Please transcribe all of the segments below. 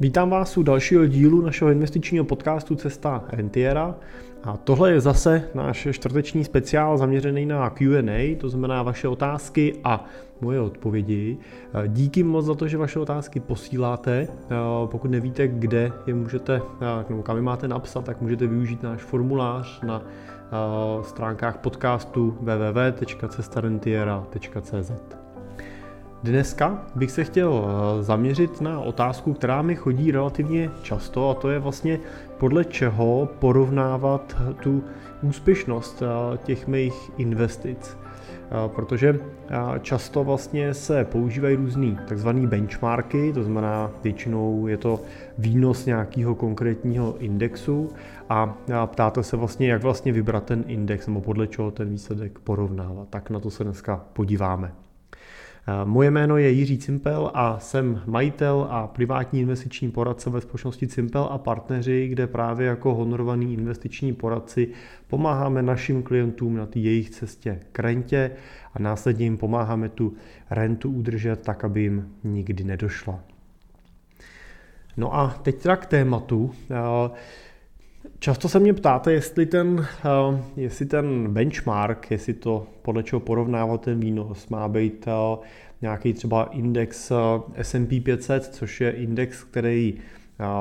Vítám vás u dalšího dílu našeho investičního podcastu Cesta Rentiera. A tohle je zase náš čtvrteční speciál zaměřený na Q&A, to znamená vaše otázky a moje odpovědi. Díky moc za to, že vaše otázky posíláte. Pokud nevíte, kde je můžete, nebo kam je máte napsat, tak můžete využít náš formulář na stránkách podcastu www.cestarentiera.cz. Dneska bych se chtěl eh, zaměřit na otázku, která mi chodí relativně často a to je vlastně podle čeho porovnávat tu úspěšnost eh, těch mých investic. Eh, protože často vlastně se používají různý takzvaný benchmarky, to znamená většinou je to výnos nějakého konkrétního indexu a ptáte se vlastně, jak vlastně vybrat ten index nebo podle čeho ten výsledek porovnávat. Tak na to se dneska podíváme. Moje jméno je Jiří Cimpel a jsem majitel a privátní investiční poradce ve společnosti Cimpel a partneři, kde právě jako honorovaný investiční poradci pomáháme našim klientům na jejich cestě k rentě a následně jim pomáháme tu rentu udržet tak, aby jim nikdy nedošla. No a teď teda k tématu. Často se mě ptáte, jestli ten, eh, jestli ten benchmark, jestli to podle čeho porovnávat ten výnos, má být eh, nějaký třeba index eh, S&P 500, což je index, který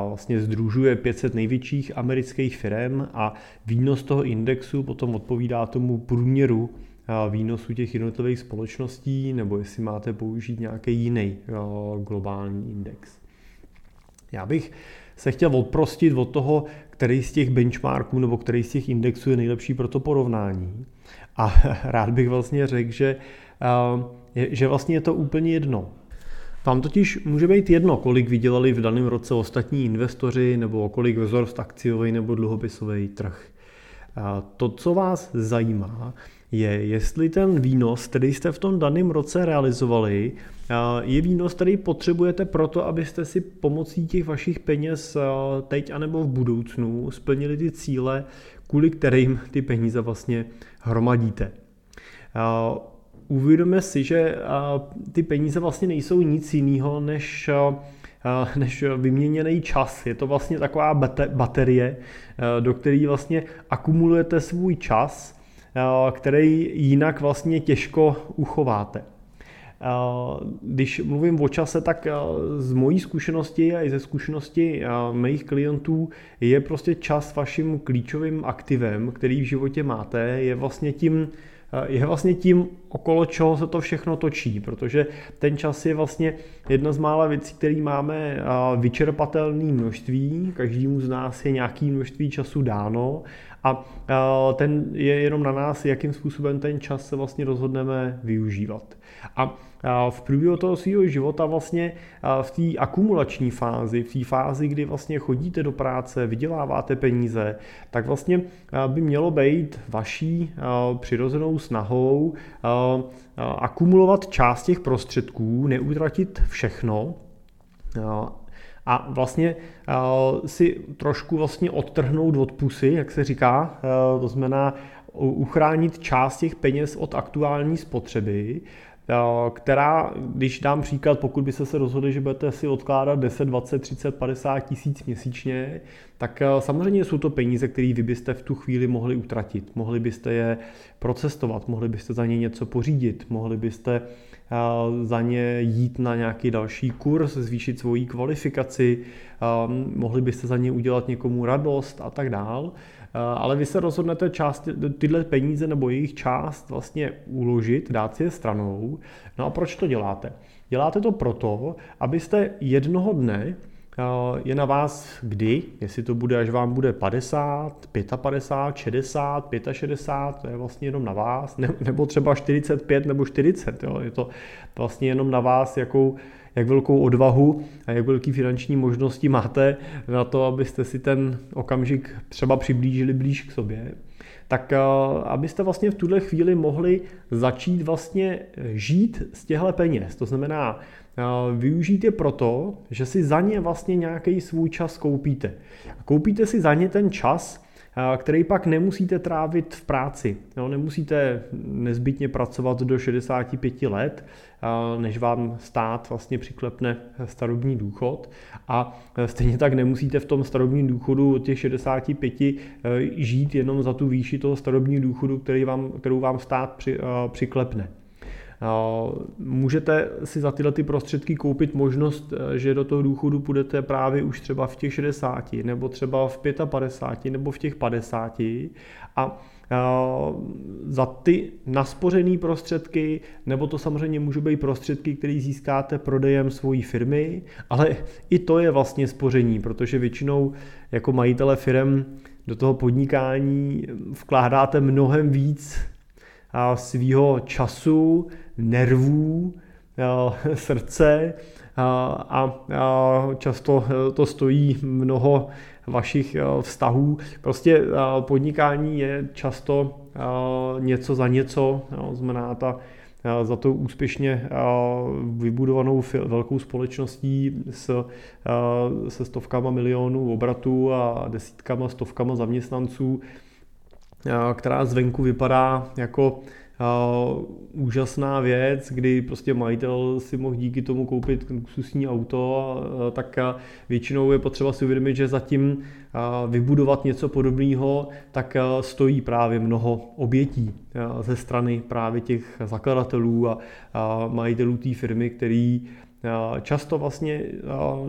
vlastně združuje 500 největších amerických firm a výnos toho indexu potom odpovídá tomu průměru výnosu těch jednotlivých společností, nebo jestli máte použít nějaký jiný globální index. Já bych se chtěl odprostit od toho, který z těch benchmarků nebo který z těch indexů je nejlepší pro to porovnání. A rád bych vlastně řekl, že, eh, že vlastně je to úplně jedno. Vám totiž může být jedno, kolik vydělali v daném roce ostatní investoři nebo kolik vzrost akciový nebo dluhopisový trh. To, co vás zajímá, je, jestli ten výnos, který jste v tom daném roce realizovali, je výnos, který potřebujete proto, abyste si pomocí těch vašich peněz teď anebo v budoucnu splnili ty cíle, kvůli kterým ty peníze vlastně hromadíte. Uvědomíme si, že ty peníze vlastně nejsou nic jiného než než vyměněný čas. Je to vlastně taková baterie, do které vlastně akumulujete svůj čas Eh, který jinak vlastně těžko uchováte. Eh, když mluvím o čase, tak eh, z mojí zkušenosti a i ze zkušenosti mých klientů je prostě čas vaším klíčovým aktivem, který v životě máte, je vlastně tím, je vlastně tím, okolo čeho se to všechno točí, protože ten čas je vlastně jedna z mála věcí, které máme vyčerpatelné množství, každému z nás je nějaký množství času dáno a ten je jenom na nás, jakým způsobem ten čas se vlastně rozhodneme využívat. A v průběhu toho svého života vlastně v té akumulační fázi, v té fázi, kdy vlastně chodíte do práce, vyděláváte peníze, tak vlastně by mělo být vaší přirozenou snahou akumulovat část těch prostředků, neutratit všechno a vlastně si trošku vlastně odtrhnout od pusy, jak se říká, to znamená uchránit část těch peněz od aktuální spotřeby, která, když dám příklad, pokud byste se rozhodli, že budete si odkládat 10, 20, 30, 50 tisíc měsíčně, tak samozřejmě jsou to peníze, které vy byste v tu chvíli mohli utratit. Mohli byste je procestovat, mohli byste za ně něco pořídit, mohli byste za ně jít na nějaký další kurz, zvýšit svoji kvalifikaci, mohli byste za ně udělat někomu radost a tak dál. Ale vy se rozhodnete část, tyhle peníze nebo jejich část vlastně uložit, dát si je stranou. No a proč to děláte? Děláte to proto, abyste jednoho dne je na vás kdy, jestli to bude, až vám bude 50, 55, 60, 65, to je vlastně jenom na vás, ne, nebo třeba 45 nebo 40, jo, je to vlastně jenom na vás, jakou, jak velkou odvahu a jak velký finanční možnosti máte na to, abyste si ten okamžik třeba přiblížili blíž k sobě tak abyste vlastně v tuhle chvíli mohli začít vlastně žít z těchto peněz. To znamená, využít je proto, že si za ně vlastně nějaký svůj čas koupíte. Koupíte si za ně ten čas, který pak nemusíte trávit v práci. Nemusíte nezbytně pracovat do 65 let, než vám stát vlastně přiklepne starobní důchod a stejně tak nemusíte v tom starobním důchodu od těch 65 e, žít jenom za tu výši toho starobního důchodu, který vám, kterou vám stát e, přiklepne. Můžete si za tyhle ty prostředky koupit možnost, e, že do toho důchodu půjdete právě už třeba v těch 60, nebo třeba v 55, nebo v těch 50 a za ty naspořené prostředky, nebo to samozřejmě můžou být prostředky, které získáte prodejem svojí firmy, ale i to je vlastně spoření, protože většinou jako majitele firm do toho podnikání vkládáte mnohem víc svýho času, nervů, srdce a často to stojí mnoho vašich eh, vztahů. Prostě eh, podnikání je často eh, něco za něco, znamená ta za to úspěšně vybudovanou velkou společností s, se stovkama milionů obratů a desítkama, stovkama zaměstnanců, která zvenku vypadá jako úžasná věc, kdy prostě majitel si mohl díky tomu koupit luxusní auto, tak většinou je potřeba si uvědomit, že zatím vybudovat něco podobného, tak stojí právě mnoho obětí ze strany právě těch zakladatelů a majitelů té firmy, který často vlastně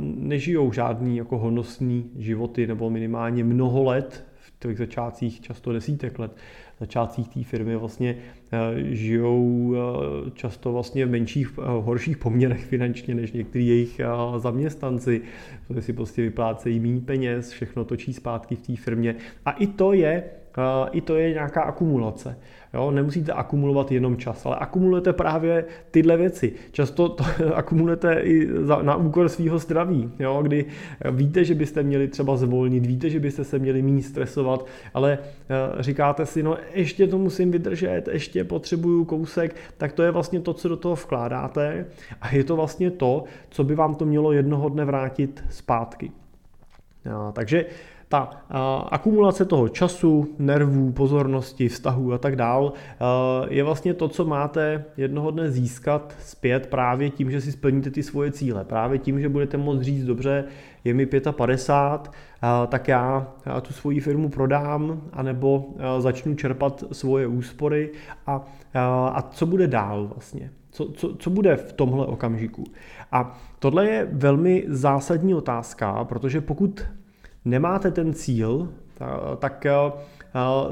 nežijou žádný jako honosný životy nebo minimálně mnoho let těch začátcích, často desítek let začátcích té firmy vlastně eh, žijou eh, často vlastně v menších, eh, horších poměrech finančně než některý jejich zaměstnanci, protože si prostě vyplácejí méně peněz, všechno točí zpátky v té firmě. A i to je i to je nějaká akumulace. Jo, nemusíte akumulovat jenom čas, ale akumulujete právě tyhle věci. Často to akumulujete i za, na úkor svého zdraví, jo, kdy víte, že byste měli třeba zvolnit, víte, že byste se měli méně stresovat, ale uh, říkáte si, no ještě to musím vydržet, ještě potřebuju kousek, tak to je vlastně to, co do toho vkládáte a je to vlastně to, co by vám to mělo jednoho dne vrátit zpátky. Jo, takže ta akumulace toho času, nervů, pozornosti, vztahů a tak dál je vlastně to, co máte jednoho dne získat zpět právě tím, že si splníte ty svoje cíle. Právě tím, že budete moct říct, dobře, je mi 55, tak já tu svoji firmu prodám, anebo začnu čerpat svoje úspory a, a co bude dál vlastně. Co, co, co bude v tomhle okamžiku? A tohle je velmi zásadní otázka, protože pokud nemáte ten cíl, tak eh,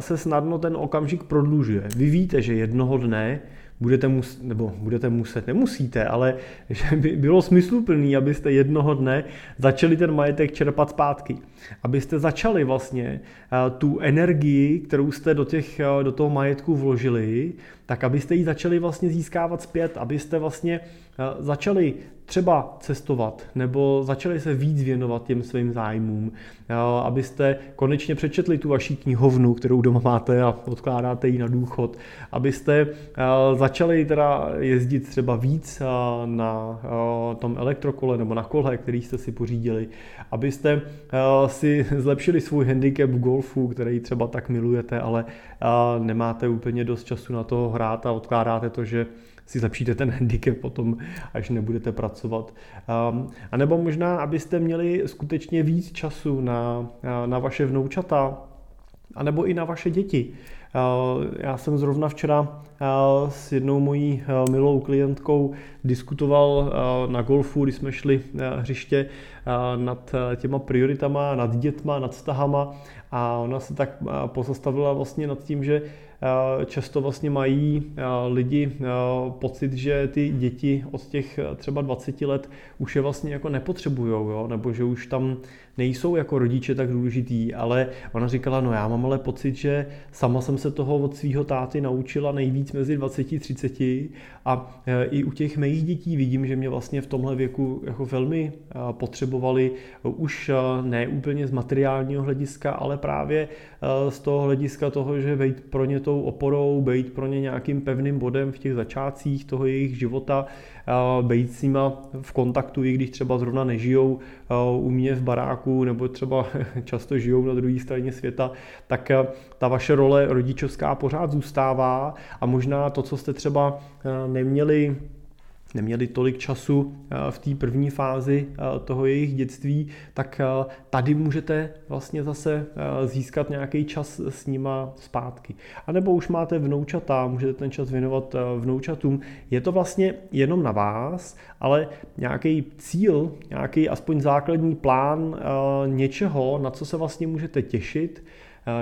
se snadno ten okamžik prodlužuje. Vy víte, že jednoho dne budete muset, nebo budete muset, nemusíte, ale že by bylo smysluplný, abyste jednoho dne začali ten majetek čerpat zpátky. Abyste začali vlastně eh, tu energii, kterou jste do, těch, eh, do toho majetku vložili, tak abyste ji začali vlastně získávat zpět, abyste vlastně začali třeba cestovat nebo začali se víc věnovat těm svým zájmům, abyste konečně přečetli tu vaši knihovnu, kterou doma máte a odkládáte ji na důchod, abyste začali teda jezdit třeba víc na tom elektrokole nebo na kole, který jste si pořídili, abyste si zlepšili svůj handicap v golfu, který třeba tak milujete, ale nemáte úplně dost času na to hrát a odkládáte to, že si zlepšíte ten handicap potom, až nebudete pracovat. Um, a nebo možná, abyste měli skutečně víc času na, na vaše vnoučata, anebo i na vaše děti. Já jsem zrovna včera s jednou mojí milou klientkou diskutoval na golfu, když jsme šli hřiště nad těma prioritama, nad dětma, nad vztahama a ona se tak pozastavila vlastně nad tím, že často vlastně mají lidi pocit, že ty děti od těch třeba 20 let už je vlastně jako nepotřebujou, nebo že už tam nejsou jako rodiče tak důležitý, ale ona říkala, no já mám ale pocit, že sama jsem se toho od svého táty naučila nejvíc mezi 20 a 30 a i u těch mých dětí vidím, že mě vlastně v tomhle věku jako velmi potřebovali už ne úplně z materiálního hlediska, ale právě z toho hlediska toho, že být pro ně tou oporou, být pro ně nějakým pevným bodem v těch začátcích toho jejich života, být s nima v kontaktu, i když třeba zrovna nežijou u mě v baráku nebo třeba často žijou na druhé straně světa, tak ta vaše role rodičovská pořád zůstává a možná to, co jste třeba neměli neměli tolik času eh, v té první fázi eh, toho jejich dětství, tak eh, tady můžete vlastně zase získat nějaký čas s nima zpátky. A nebo už máte vnoučata, můžete ten čas věnovat vnoučatům. Je to vlastně jenom na vás, ale nějaký cíl, nějaký aspoň základní plán něčeho, na co se vlastně můžete těšit,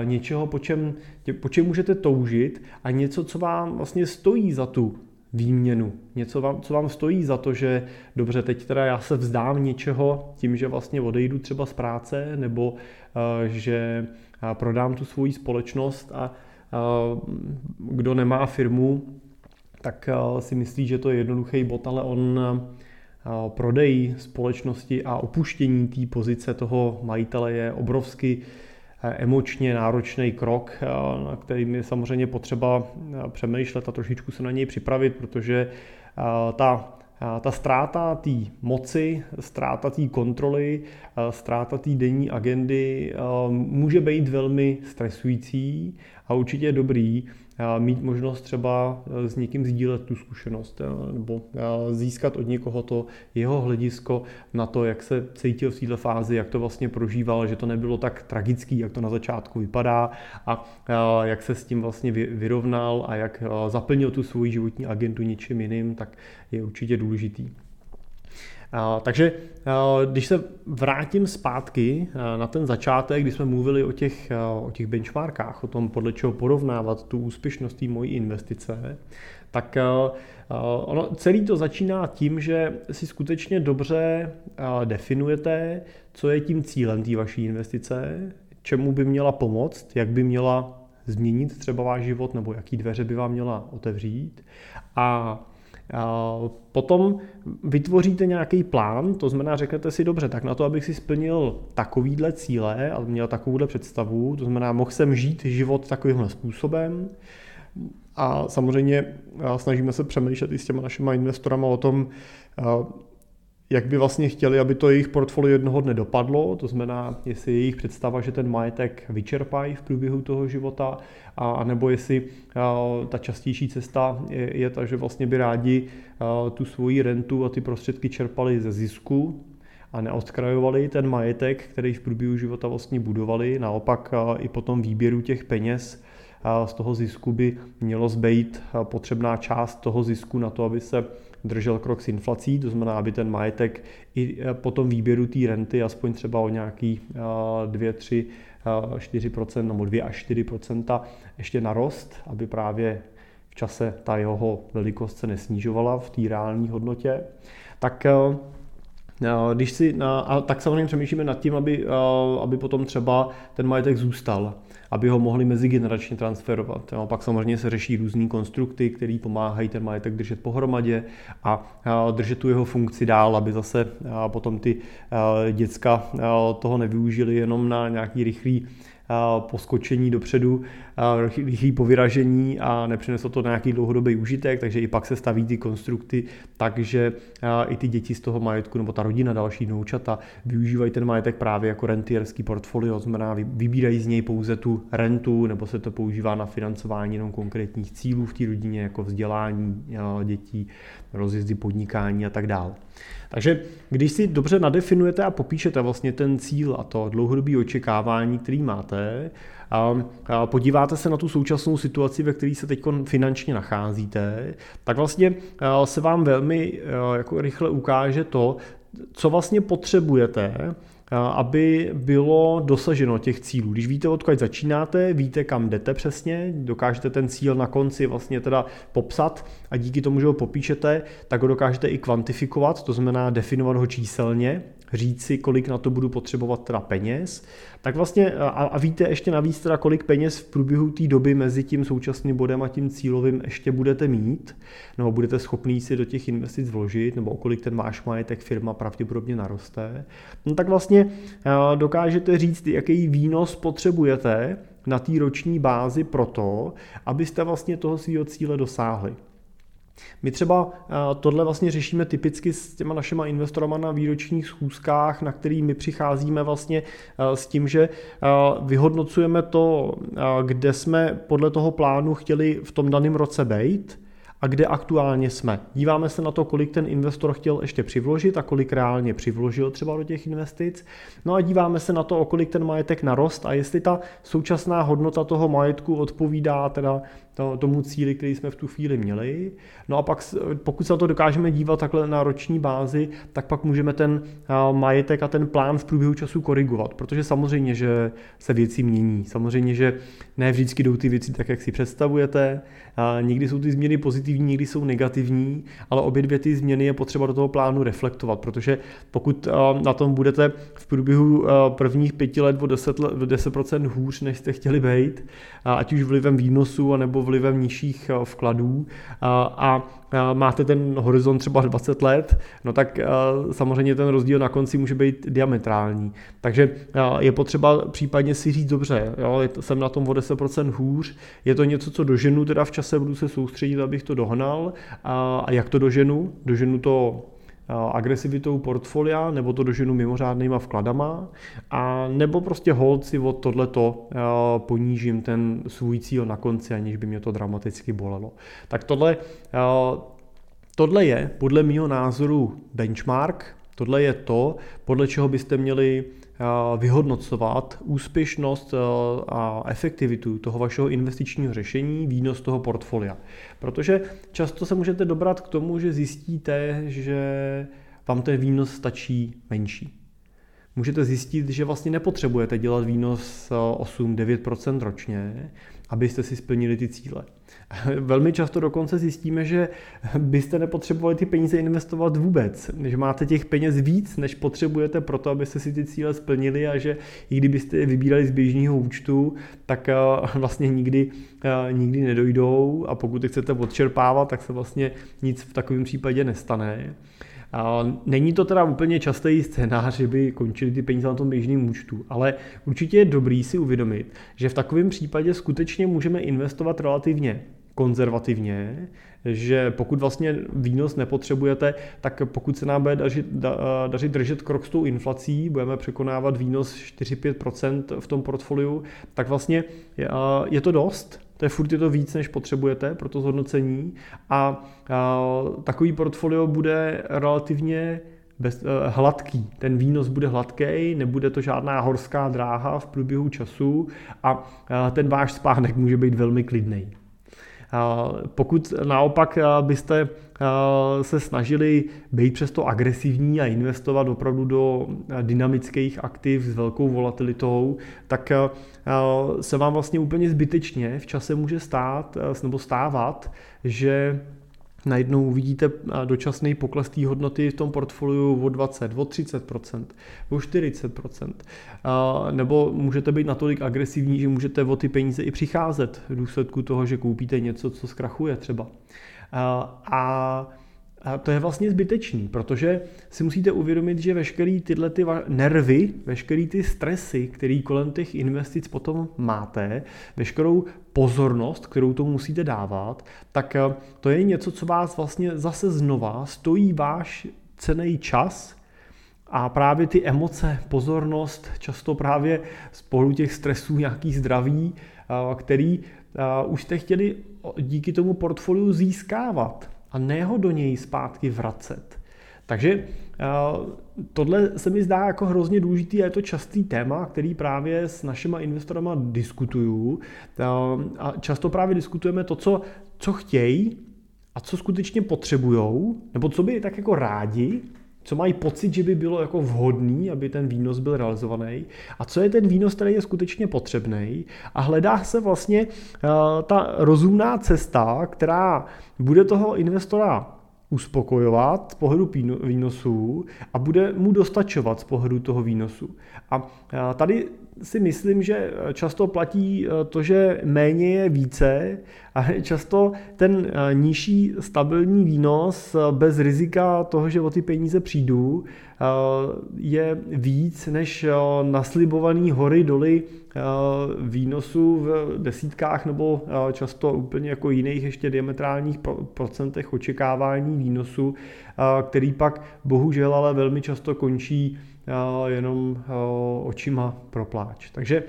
něčeho, po čem, po čem můžete toužit a něco, co vám vlastně stojí za tu výměnu. Něco, vám, co vám stojí za to, že dobře, teď teda já se vzdám něčeho tím, že vlastně odejdu třeba z práce, nebo uh, že uh, prodám tu svoji společnost a uh, kdo nemá firmu, tak uh, si myslí, že to je jednoduchý bod, ale on uh, prodej společnosti a opuštění té pozice toho majitele je obrovsky emočně náročný krok, eh, na kterým je samozřejmě potřeba eh, přemýšlet a trošičku se na něj připravit, protože eh, ta ta ztráta té moci, ztráta té kontroly, ztráta té denní agendy může být velmi stresující a určitě je dobrý mít možnost třeba e, s někým sdílet tu zkušenost nebo e, získat od někoho to jeho hledisko na to, jak se cítil v této fázi, jak to vlastně prožíval, že to nebylo tak tragický, jak to na začátku vypadá a jak se s tím vlastně vyrovnal a jak zaplnil tu svoji životní agendu něčím jiným, tak je určitě důležitý. Takže když se vrátím zpátky na ten začátek, kdy jsme mluvili o těch, o těch benchmarkách, o tom, podle čeho porovnávat tu úspěšnost té mojí investice, tak ono celý to začíná tím, že si skutečně dobře definujete, co je tím cílem té vaší investice, čemu by měla pomoct, jak by měla změnit třeba váš život, nebo jaký dveře by vám měla otevřít. A Potom vytvoříte nějaký plán, to znamená, řeknete si dobře, tak na to, abych si splnil takovýhle cíle a měl takovouhle představu, to znamená, mohl jsem žít život takovýmhle způsobem, a samozřejmě snažíme se přemýšlet i s těma našimi investorama o tom, jak by vlastně chtěli, aby to jejich portfolio jednoho dne dopadlo, to znamená, jestli jejich představa, že ten majetek vyčerpají v průběhu toho života, a nebo jestli ta častější cesta je, je ta, že vlastně by rádi tu svoji rentu a ty prostředky čerpali ze zisku, a neodkrajovali ten majetek, který v průběhu života vlastně budovali. Naopak i po tom výběru těch peněz z toho zisku by mělo zbejt potřebná část toho zisku na to, aby se držel krok s inflací, to znamená, aby ten majetek i e, po tom výběru té renty aspoň třeba o nějaký 2, 3, 4% nebo 2 až 4% ještě narost, aby právě v čase ta jeho velikost se nesnižovala v té reální hodnotě, tak e, e, když si, a tak samozřejmě přemýšlíme nad tím, aby, aby potom třeba ten majetek zůstal aby ho mohli mezigeneračně transferovat. Pak samozřejmě se řeší různé konstrukty, které pomáhají ten majetek držet pohromadě a držet tu jeho funkci dál, aby zase potom ty děcka toho nevyužili jenom na nějaký rychlý poskočení dopředu, rychlý povyražení a nepřineslo to nějaký dlouhodobý užitek, takže i pak se staví ty konstrukty takže i ty děti z toho majetku nebo ta rodina další noučata využívají ten majetek právě jako rentierský portfolio, znamená vybírají z něj pouze tu rentu nebo se to používá na financování jenom konkrétních cílů v té rodině, jako vzdělání dětí, rozjezdy podnikání a tak dále. Takže když si dobře nadefinujete a popíšete vlastně ten cíl a to dlouhodobé očekávání, který máte, a podíváte se na tu současnou situaci, ve které se teď finančně nacházíte, tak vlastně se vám velmi jako rychle ukáže to, co vlastně potřebujete aby bylo dosaženo těch cílů. Když víte, odkud začínáte, víte, kam jdete přesně, dokážete ten cíl na konci vlastně teda popsat a díky tomu, že ho popíšete, tak ho dokážete i kvantifikovat, to znamená definovat ho číselně, říct si, kolik na to budu potřebovat teda peněz, tak vlastně a, a víte ještě navíc teda, kolik peněz v průběhu té doby mezi tím současným bodem a tím cílovým ještě budete mít, nebo budete schopný si do těch investic vložit, nebo kolik ten váš majetek firma pravděpodobně naroste, no tak vlastně dokážete říct, jaký výnos potřebujete na té roční bázi pro to, abyste vlastně toho svého cíle dosáhli. My třeba eh, tohle vlastně řešíme typicky s těma našima investorama na výročních schůzkách, na který my přicházíme vlastně eh, s tím, že eh, vyhodnocujeme to, kde jsme podle toho plánu chtěli v tom daném roce být, a kde aktuálně jsme. Díváme se na to, kolik ten investor chtěl ještě přivložit a kolik reálně přivložil třeba do těch investic. No a díváme se na to, o kolik ten majetek narost a jestli ta současná hodnota toho majetku odpovídá teda tomu cíli, který jsme v tu chvíli měli. No a pak, pokud se na to dokážeme dívat takhle na roční bázi, tak pak můžeme ten majetek a ten plán v průběhu času korigovat, protože samozřejmě, že se věci mění. Samozřejmě, že ne vždycky jdou ty věci tak, jak si představujete. Někdy jsou ty změny pozitivní, někdy jsou negativní, ale obě dvě ty změny je potřeba do toho plánu reflektovat, protože pokud na tom budete v průběhu prvních pěti let o 10%, let, 10% hůř, než jste chtěli být, ať už vlivem výnosu, nebo vlivem nižších eh, vkladů a máte ten horizont třeba 20 let, no tak eh, samozřejmě ten rozdíl na konci může být diametrální. Takže eh, je potřeba případně si říct dobře, jo, jsem na tom o 10% hůř, je to něco, co doženu, teda v čase budu se soustředit, abych to dohnal a jak to doženu? Doženu to agresivitou portfolia, nebo to doženu mimořádnýma vkladama, a nebo prostě hold si od tohleto ponížím ten svůj cíl na konci, aniž by mě to dramaticky bolelo. Tak tohle, tohle je podle mého názoru benchmark, tohle je to, podle čeho byste měli vyhodnocovat úspěšnost a efektivitu toho vašeho investičního řešení, výnos toho portfolia. Protože často se můžete dobrat k tomu, že zjistíte, že vám ten výnos stačí menší. Můžete zjistit, že vlastně nepotřebujete dělat výnos 8-9% ročně, abyste si splnili ty cíle. Velmi často dokonce zjistíme, že byste nepotřebovali ty peníze investovat vůbec, že máte těch peněz víc, než potřebujete pro to, abyste si ty cíle splnili a že i kdybyste je vybírali z běžného účtu, tak eh, vlastně nikdy, eh, nikdy nedojdou a pokud je chcete odčerpávat, tak se vlastně nic v takovém případě nestane. Není to teda úplně častý scénář, že by končili ty peníze na tom běžném účtu, ale určitě je dobrý si uvědomit, že v takovém případě skutečně můžeme investovat relativně konzervativně, že pokud vlastně výnos nepotřebujete, tak pokud se nám bude dařit, da, dařit držet krok s tou inflací, budeme překonávat výnos 4-5% v tom portfoliu, tak vlastně je, je to dost, to je furt je to víc, než potřebujete pro to zhodnocení a, a takový portfolio bude relativně bez, uh, hladký. Ten výnos bude hladký, nebude to žádná horská dráha v průběhu času a uh, ten váš spánek může být velmi klidný. Pokud naopak byste se snažili být přesto agresivní a investovat opravdu do dynamických aktiv s velkou volatilitou, tak se vám vlastně úplně zbytečně v čase může stát nebo stávat, že najednou uvidíte dočasný pokles té hodnoty v tom portfoliu o 20, o 30%, o 40%. Nebo můžete být natolik agresivní, že můžete o ty peníze i přicházet v důsledku toho, že koupíte něco, co zkrachuje třeba. A a to je vlastně zbytečný, protože si musíte uvědomit, že veškerý tyhle ty nervy, veškerý ty stresy, který kolem těch investic potom máte, veškerou pozornost, kterou tomu musíte dávat, tak eh, to je něco, co vás vlastně zase znova stojí váš cený čas a právě ty emoce, pozornost, často právě spolu těch stresů nějaký zdraví, eh, který eh, už jste chtěli díky tomu portfoliu získávat a ne ho do něj zpátky vracet. Takže eh, tohle se mi zdá jako hrozně důležitý a je to častý téma, který právě s našima investorama diskutuju. A často právě diskutujeme to, co, co chtějí a co skutečně potřebujou, nebo co by tak jako rádi, co mají pocit, že by bylo jako vhodný, aby ten výnos byl realizovaný a co je ten výnos, který je skutečně potřebný a hledá se vlastně uh, ta rozumná cesta, která bude toho investora uspokojovat z pohledu výnosů a bude mu dostačovat z pohledu toho výnosu. A tady si myslím, že často platí e, to, že méně je více a často ten e, nižší stabilní výnos e, bez rizika toho, že o ty peníze přijdu, je víc než naslibovaný hory doly výnosů v desítkách nebo často úplně jako jiných ještě diametrálních procentech očekávání výnosu, který pak bohužel ale velmi často končí jenom očima pro pláč. Takže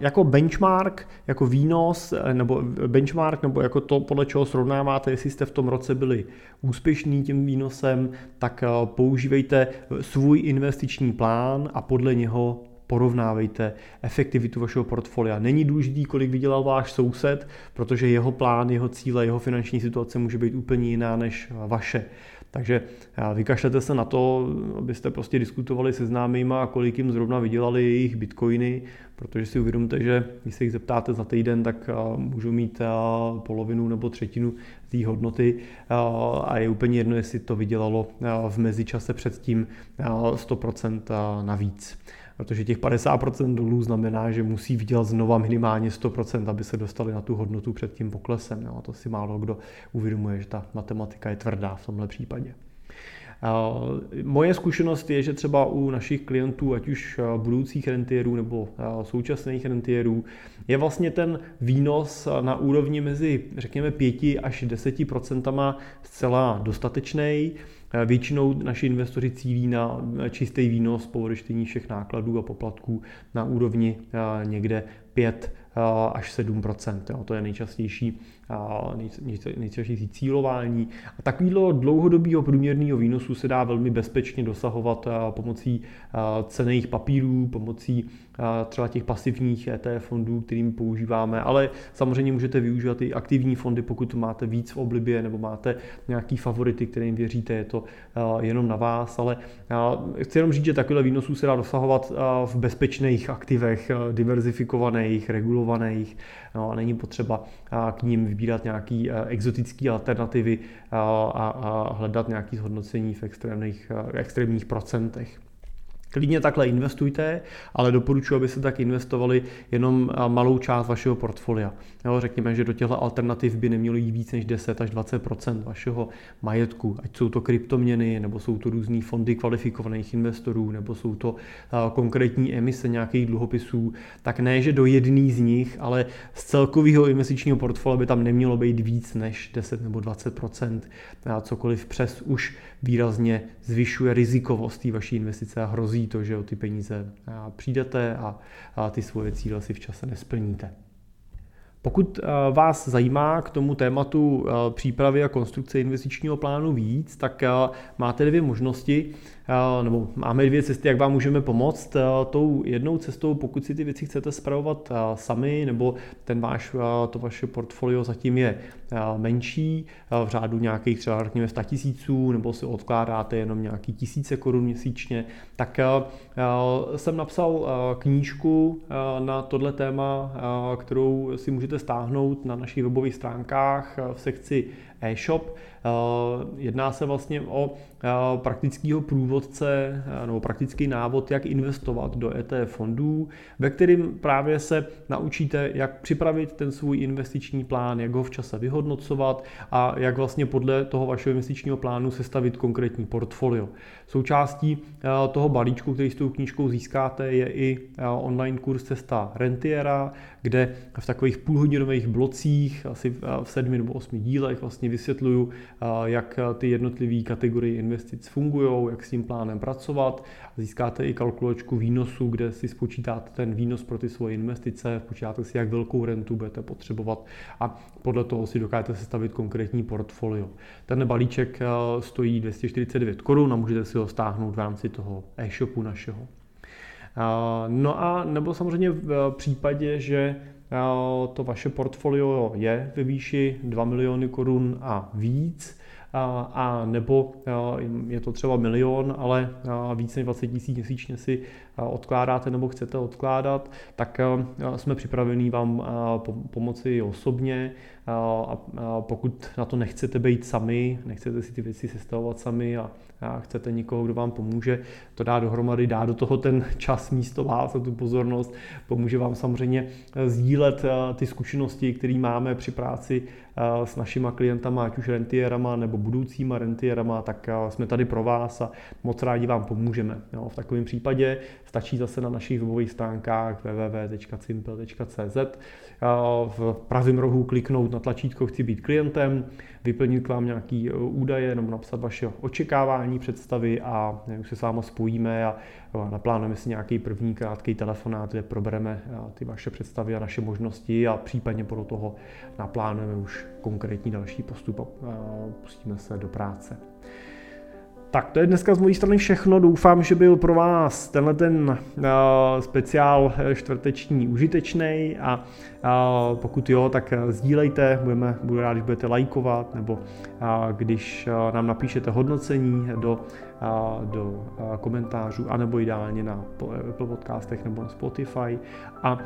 jako benchmark, jako výnos, nebo benchmark, nebo jako to, podle čeho srovnáváte, jestli jste v tom roce byli úspěšní tím výnosem, tak používejte svůj investiční plán a podle něho porovnávejte efektivitu vašeho portfolia. Není důležitý, kolik vydělal váš soused, protože jeho plán, jeho cíle, jeho finanční situace může být úplně jiná než vaše. Takže vykašlete se na to, abyste prostě diskutovali se známýma, kolik jim zrovna vydělali jejich bitcoiny, protože si uvědomte, že když se jich zeptáte za týden, tak můžou mít polovinu nebo třetinu té hodnoty a je úplně jedno, jestli to vydělalo v mezičase předtím 100% navíc protože těch 50% dolů znamená, že musí vydělat znova minimálně 100%, aby se dostali na tu hodnotu před tím poklesem. Jo. A to si málo kdo uvědomuje, že ta matematika je tvrdá v tomhle případě. Moje zkušenost je, že třeba u našich klientů, ať už budoucích rentierů nebo současných rentierů, je vlastně ten výnos na úrovni mezi, řekněme, 5 až 10 procentama zcela dostatečný. Většinou naši investoři cílí na čistý výnos po odečtení všech nákladů a poplatků na úrovni někde 5 až 7% To je nejčastější nejčastější cílování. A takového dlouhodobého průměrného výnosu se dá velmi bezpečně dosahovat pomocí cených papírů, pomocí třeba těch pasivních ETF fondů, kterým používáme, ale samozřejmě můžete využívat i aktivní fondy, pokud máte víc v oblibě nebo máte nějaký favority, kterým věříte, je to jenom na vás, ale chci jenom říct, že takovýhle výnosů se dá dosahovat v bezpečných aktivech, diverzifikovaných, regulovaných no, a není potřeba k ním vybírat nějaké exotické alternativy a, a hledat nějaké zhodnocení v extrémních, extrémních procentech. Klidně takhle investujte, ale doporučuji, aby se tak investovali jenom malou část vašeho portfolia. Jo, řekněme, že do těchto alternativ by nemělo jít víc než 10 až 20 vašeho majetku, ať jsou to kryptoměny, nebo jsou to různé fondy kvalifikovaných investorů, nebo jsou to konkrétní emise nějakých dluhopisů, tak ne, že do jedné z nich, ale z celkového investičního portfolia by tam nemělo být víc než 10 nebo 20% cokoliv přes už výrazně zvyšuje rizikovost té vaší investice a hrozí to, že o ty peníze přijdete a, ty svoje cíle si v čase nesplníte. Pokud vás zajímá k tomu tématu přípravy a konstrukce investičního plánu víc, tak máte dvě možnosti. Eh, nebo máme dvě cesty, jak vám můžeme pomoct. Eh, tou jednou cestou, pokud si ty věci chcete spravovat eh, sami, nebo ten váš, to vaše portfolio zatím je menší, v řádu nějakých třeba řekněme 100 tisíců, nebo si odkládáte jenom nějaký tisíce korun měsíčně, tak jsem napsal knížku na tohle téma, kterou si můžete stáhnout na našich webových stránkách v sekci e-shop. Jedná se vlastně o praktického průvodce nebo praktický návod, jak investovat do ETF fondů, ve kterým právě se naučíte, jak připravit ten svůj investiční plán, jak ho v čase vyhodnocovat a jak vlastně podle toho vašeho investičního plánu sestavit konkrétní portfolio. Součástí toho balíčku, který s tou knížkou získáte, je i online kurz Cesta Rentiera, kde v takových půlhodinových blocích, asi v sedmi nebo osmi dílech vlastně vysvětluju, jak ty jednotlivé kategorie investic fungují, jak s tím plánem pracovat. Získáte i kalkulačku výnosu, kde si spočítáte ten výnos pro ty svoje investice, počítáte si, jak velkou rentu budete potřebovat a podle toho si dokážete sestavit konkrétní portfolio. Ten balíček stojí 249 korun a můžete si ho stáhnout v rámci toho e-shopu našeho. No a nebo samozřejmě v případě, že to vaše portfolio je ve výši 2 miliony korun a víc, a, a nebo je to třeba milion, ale více než 20 tisíc měsíčně si odkládáte nebo chcete odkládat, tak jsme připraveni vám pomoci osobně a pokud na to nechcete být sami, nechcete si ty věci sestavovat sami a a chcete někoho, kdo vám pomůže to dá dohromady, dá do toho ten čas místo vás a tu pozornost, pomůže vám samozřejmě sdílet ty zkušenosti, které máme při práci s našima klientama, ať už rentierama nebo budoucíma rentierama, tak jsme tady pro vás a moc rádi vám pomůžeme. Jo, v takovém případě stačí zase na našich webových stránkách www.simple.cz v pravém rohu kliknout na tlačítko Chci být klientem, vyplnit k vám nějaký údaje nebo napsat vaše očekávání, představy a už se s váma spojíme a naplánujeme si nějaký první krátký telefonát, kde probereme ty vaše představy a naše možnosti a případně podle toho naplánujeme už konkrétní další postup a pustíme se do práce. Tak to je dneska z mojí strany všechno. Doufám, že byl pro vás tenhle ten uh, speciál eh, čtvrteční užitečný a uh, pokud jo, tak sdílejte, budeme, budu rád, když budete lajkovat nebo když nám napíšete hodnocení do do komentářů, anebo ideálně na Apple podcastech nebo na Spotify. A,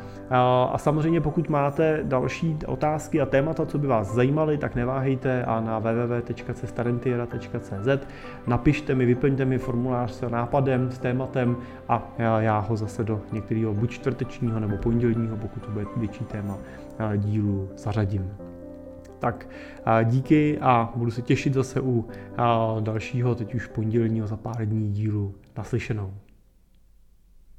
a samozřejmě pokud máte další otázky a témata, co by vás zajímaly, tak neváhejte a na www.cestarentiera.cz napište mi, vyplňte mi formulář s nápadem, s tématem a já ho zase do některého buď čtvrtečního nebo pondělního, pokud to bude větší téma, dílu zařadím. Tak díky a budu se těšit zase u dalšího, teď už pondělního za pár dní dílu. Naslyšenou.